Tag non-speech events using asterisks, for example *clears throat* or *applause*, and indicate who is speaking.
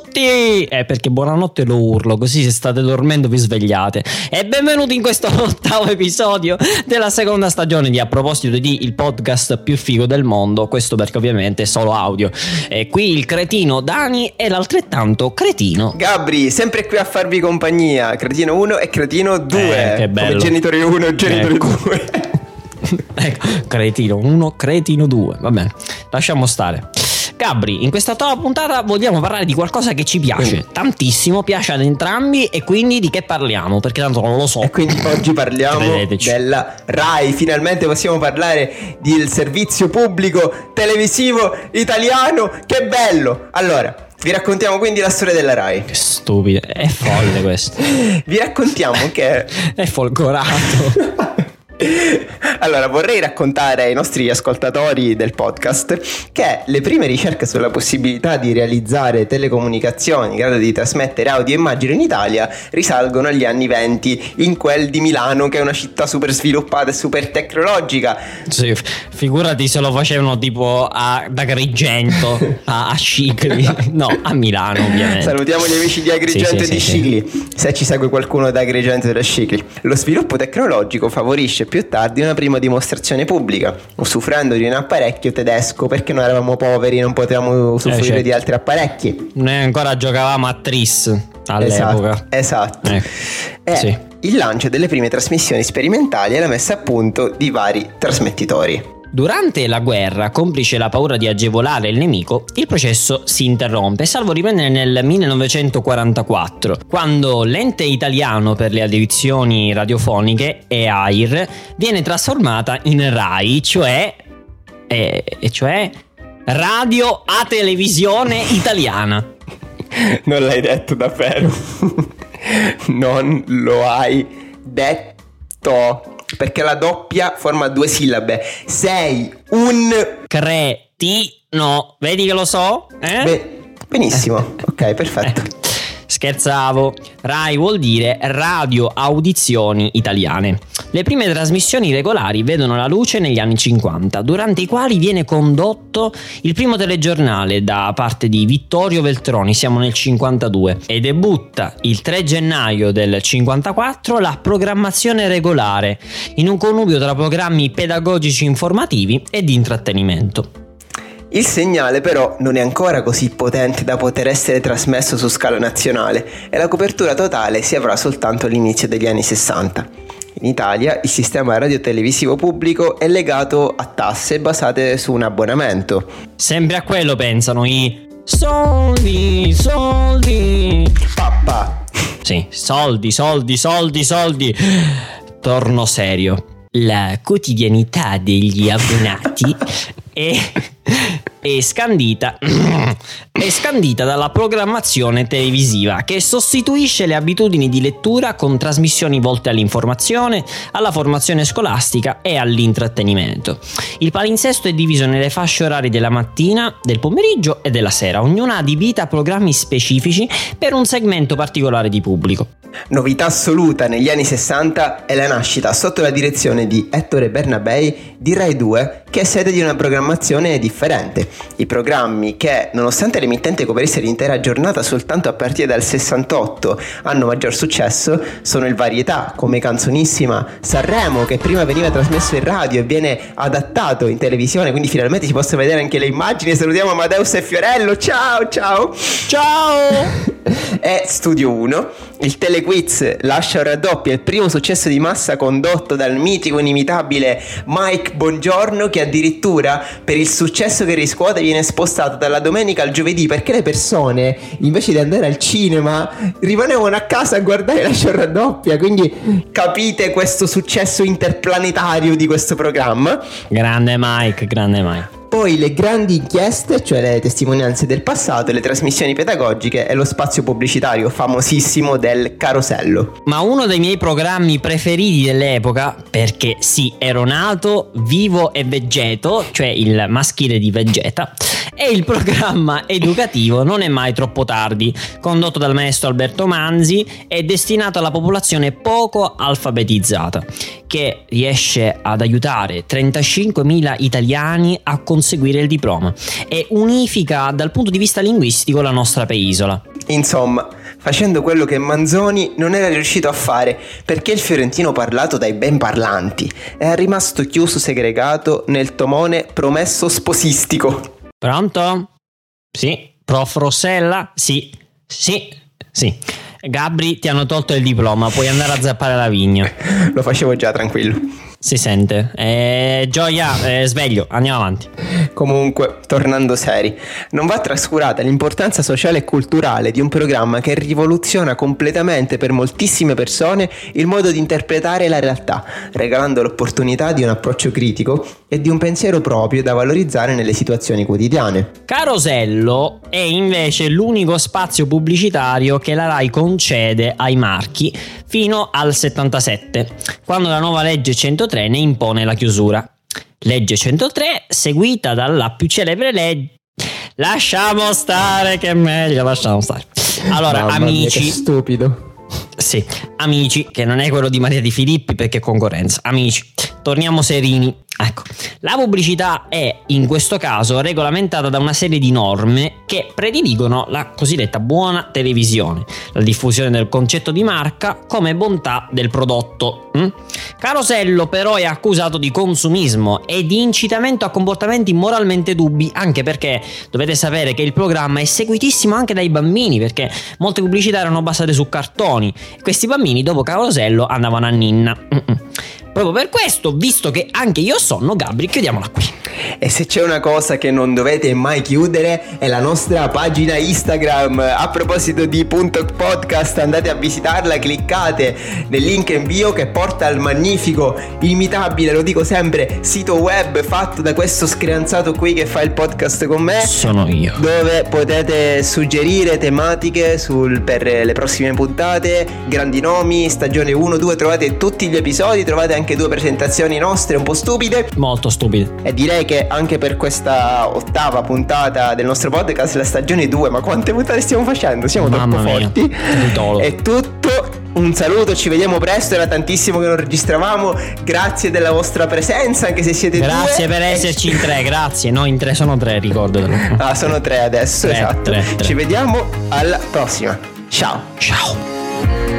Speaker 1: tutti! Eh, perché buonanotte lo urlo, così se state dormendo vi svegliate. E benvenuti in questo *laughs* ottavo episodio della seconda stagione di A proposito di il podcast più figo del mondo. Questo perché ovviamente è solo audio. E qui il cretino Dani e l'altrettanto cretino.
Speaker 2: Gabri, sempre qui a farvi compagnia. Cretino 1 e Cretino 2.
Speaker 1: Eh, che bello.
Speaker 2: Come genitori 1 e genitori
Speaker 1: Ecco.
Speaker 2: 2. *laughs*
Speaker 1: ecco, cretino 1, cretino 2. Va bene, lasciamo stare. Gabri, in questa tua puntata vogliamo parlare di qualcosa che ci piace
Speaker 2: Quindi.
Speaker 1: tantissimo, piace ad entrambi e quindi di che parliamo? Perché tanto non lo so.
Speaker 2: E quindi oggi parliamo
Speaker 1: Credeteci.
Speaker 2: della RAI. Finalmente possiamo parlare del servizio pubblico televisivo italiano. Che bello! Allora, vi raccontiamo quindi la storia della RAI.
Speaker 1: Che stupido, è folle questo. *laughs*
Speaker 2: Vi raccontiamo che
Speaker 1: È folgorato. *laughs*
Speaker 2: Allora, vorrei raccontare ai nostri ascoltatori del podcast che le prime ricerche sulla possibilità di realizzare telecomunicazioni in grado di trasmettere audio e immagini in Italia risalgono agli anni 20 in quel di Milano che è una città super sviluppata e super tecnologica.
Speaker 1: Sì, figurati se lo facevano tipo a, da Agrigento *laughs* a, a Scicli. No, a Milano ovviamente.
Speaker 2: Salutiamo gli amici di Agrigento
Speaker 1: Sì, sì,
Speaker 2: e di
Speaker 1: sì,
Speaker 2: Scicli, se ci segue qualcuno da Agrigento e da Scicli. Lo sviluppo tecnologico favorisce più tardi una prima dimostrazione pubblica, usufruendo di un apparecchio tedesco perché noi eravamo poveri non potevamo usufruire
Speaker 1: certo.
Speaker 2: di altri apparecchi.
Speaker 1: Noi ancora giocavamo a Tris all'epoca.
Speaker 2: Esatto. esatto.
Speaker 1: Ecco.
Speaker 2: E
Speaker 1: Sì.
Speaker 2: il lancio delle prime trasmissioni sperimentali e la messa a punto di vari trasmettitori.
Speaker 1: Durante la guerra, complice la paura di agevolare il nemico, il processo si interrompe, salvo riprendere nel 1944, quando l'ente italiano per le audizioni radiofoniche, EAIR, viene trasformata in RAI, cioè... eh, e cioè... Radio a televisione italiana. *laughs*
Speaker 2: Non l'hai detto davvero. *laughs* non lo hai detto. Perché la doppia forma due sillabe. Sei un.
Speaker 1: Cretino. Vedi che lo so? Eh?
Speaker 2: Beh, benissimo. Ok, perfetto.
Speaker 1: Eh, Scherzavo. RAI vuol dire Radio Audizioni Italiane. Le prime trasmissioni regolari vedono la luce negli anni 50, durante i quali viene condotto il primo telegiornale da parte di Vittorio Veltroni, siamo nel 52, e debutta il 3 gennaio del 54 la programmazione regolare, in un connubio tra programmi pedagogici informativi e di intrattenimento.
Speaker 2: Il segnale però non è ancora così potente da poter essere trasmesso su scala nazionale e la copertura totale si avrà soltanto all'inizio degli anni 60. In Italia il sistema radiotelevisivo pubblico è legato a tasse basate su un abbonamento.
Speaker 1: Sempre a quello pensano i soldi, soldi.
Speaker 2: Papà,
Speaker 1: Sì, soldi, soldi, soldi, soldi. Torno serio. La quotidianità degli abbonati *laughs* è, è scandita è *clears throat* scandita dalla programmazione televisiva che sostituisce le abitudini di lettura con trasmissioni volte all'informazione, alla formazione scolastica e all'intrattenimento. Il palinsesto è diviso nelle fasce orarie della mattina, del pomeriggio e della sera, ognuna adibita a programmi specifici per un segmento particolare di pubblico.
Speaker 2: Novità assoluta negli anni 60 è la nascita sotto la direzione di Ettore Bernabei di Rai 2 che è sede di una programmazione differente. I programmi che, nonostante l'emittente coprisse l'intera giornata soltanto a partire dal 68, hanno maggior successo sono il varietà come Canzonissima Sanremo che prima veniva trasmesso in radio e viene adattato in televisione quindi finalmente si possono vedere anche le immagini. Salutiamo Amadeus e Fiorello, ciao ciao!
Speaker 1: Ciao! *laughs*
Speaker 2: è Studio 1. Il telequiz lascia un raddoppio, il primo successo di massa condotto dal mitico inimitabile Mike Bongiorno che addirittura per il successo che riscuote viene spostato dalla domenica al giovedì perché le persone invece di andare al cinema rimanevano a casa a guardare la show raddoppia, quindi capite questo successo interplanetario di questo programma.
Speaker 1: Grande Mike, grande Mike.
Speaker 2: Poi le grandi inchieste, cioè le testimonianze del passato, le trasmissioni pedagogiche e lo spazio pubblicitario famosissimo del carosello.
Speaker 1: Ma uno dei miei programmi preferiti dell'epoca, perché sì, ero nato, vivo e vegeto, cioè il maschile di Vegeta, E il programma educativo non è mai troppo tardi, condotto dal maestro Alberto Manzi, è destinato alla popolazione poco alfabetizzata, che riesce ad aiutare 35.000 italiani a conseguire il diploma e unifica dal punto di vista linguistico la nostra penisola.
Speaker 2: Insomma, facendo quello che Manzoni non era riuscito a fare perché il fiorentino parlato dai ben parlanti è rimasto chiuso segregato nel tomone promesso sposistico.
Speaker 1: Pronto? Sì. Prof Rossella? Sì. Sì. Sì. Gabri, ti hanno tolto il diploma, puoi andare a zappare la vigna. *laughs*
Speaker 2: Lo facevo già tranquillo.
Speaker 1: Si sente. Eh, gioia, eh, sveglio, andiamo avanti.
Speaker 2: Comunque, tornando seri, non va trascurata l'importanza sociale e culturale di un programma che rivoluziona completamente per moltissime persone il modo di interpretare la realtà, regalando l'opportunità di un approccio critico e di un pensiero proprio da valorizzare nelle situazioni quotidiane.
Speaker 1: Carosello è invece l'unico spazio pubblicitario che la RAI concede ai marchi fino al 77, quando la nuova legge 103 ne impone la chiusura. Legge 103 seguita dalla più celebre legge... Lasciamo stare che è meglio, lasciamo stare. Allora,
Speaker 2: Mamma
Speaker 1: amici...
Speaker 2: Mia, che stupido.
Speaker 1: Sì, amici, che non è quello di Maria Di Filippi perché è concorrenza. Amici, torniamo serini. Ecco, la pubblicità è in questo caso regolamentata da una serie di norme che prediligono la cosiddetta buona televisione, la diffusione del concetto di marca come bontà del prodotto. Mm? Carosello però è accusato di consumismo e di incitamento a comportamenti moralmente dubbi, anche perché dovete sapere che il programma è seguitissimo anche dai bambini, perché molte pubblicità erano basate su cartoni. Questi bambini dopo Carosello andavano a ninna. Mm-mm. Proprio per questo, visto che anche io sonno, Gabri, chiudiamola qui.
Speaker 2: E se c'è una cosa che non dovete mai chiudere è la nostra pagina Instagram. A proposito di punto podcast, andate a visitarla, cliccate nel link in bio che porta al magnifico, imitabile, lo dico sempre, sito web fatto da questo screanzato qui che fa il podcast con me.
Speaker 1: Sono io.
Speaker 2: Dove potete suggerire tematiche sul- per le prossime puntate, grandi nomi, stagione 1, 2, trovate tutti gli episodi, trovate anche due presentazioni nostre un po' stupide.
Speaker 1: Molto stupido.
Speaker 2: E direi che anche per questa ottava puntata del nostro podcast, la stagione 2, ma quante puntate stiamo facendo? Siamo
Speaker 1: Mamma
Speaker 2: troppo
Speaker 1: mia,
Speaker 2: forti. È tutto. Un saluto, ci vediamo presto. Era tantissimo che non registravamo. Grazie della vostra presenza, anche se siete
Speaker 1: Grazie
Speaker 2: due.
Speaker 1: per esserci in tre, grazie. No, in tre sono tre, ricordatelo. *laughs*
Speaker 2: Ah, sono tre adesso,
Speaker 1: Tre,
Speaker 2: esatto.
Speaker 1: tre, tre.
Speaker 2: Ci vediamo alla prossima. Ciao.
Speaker 1: Ciao.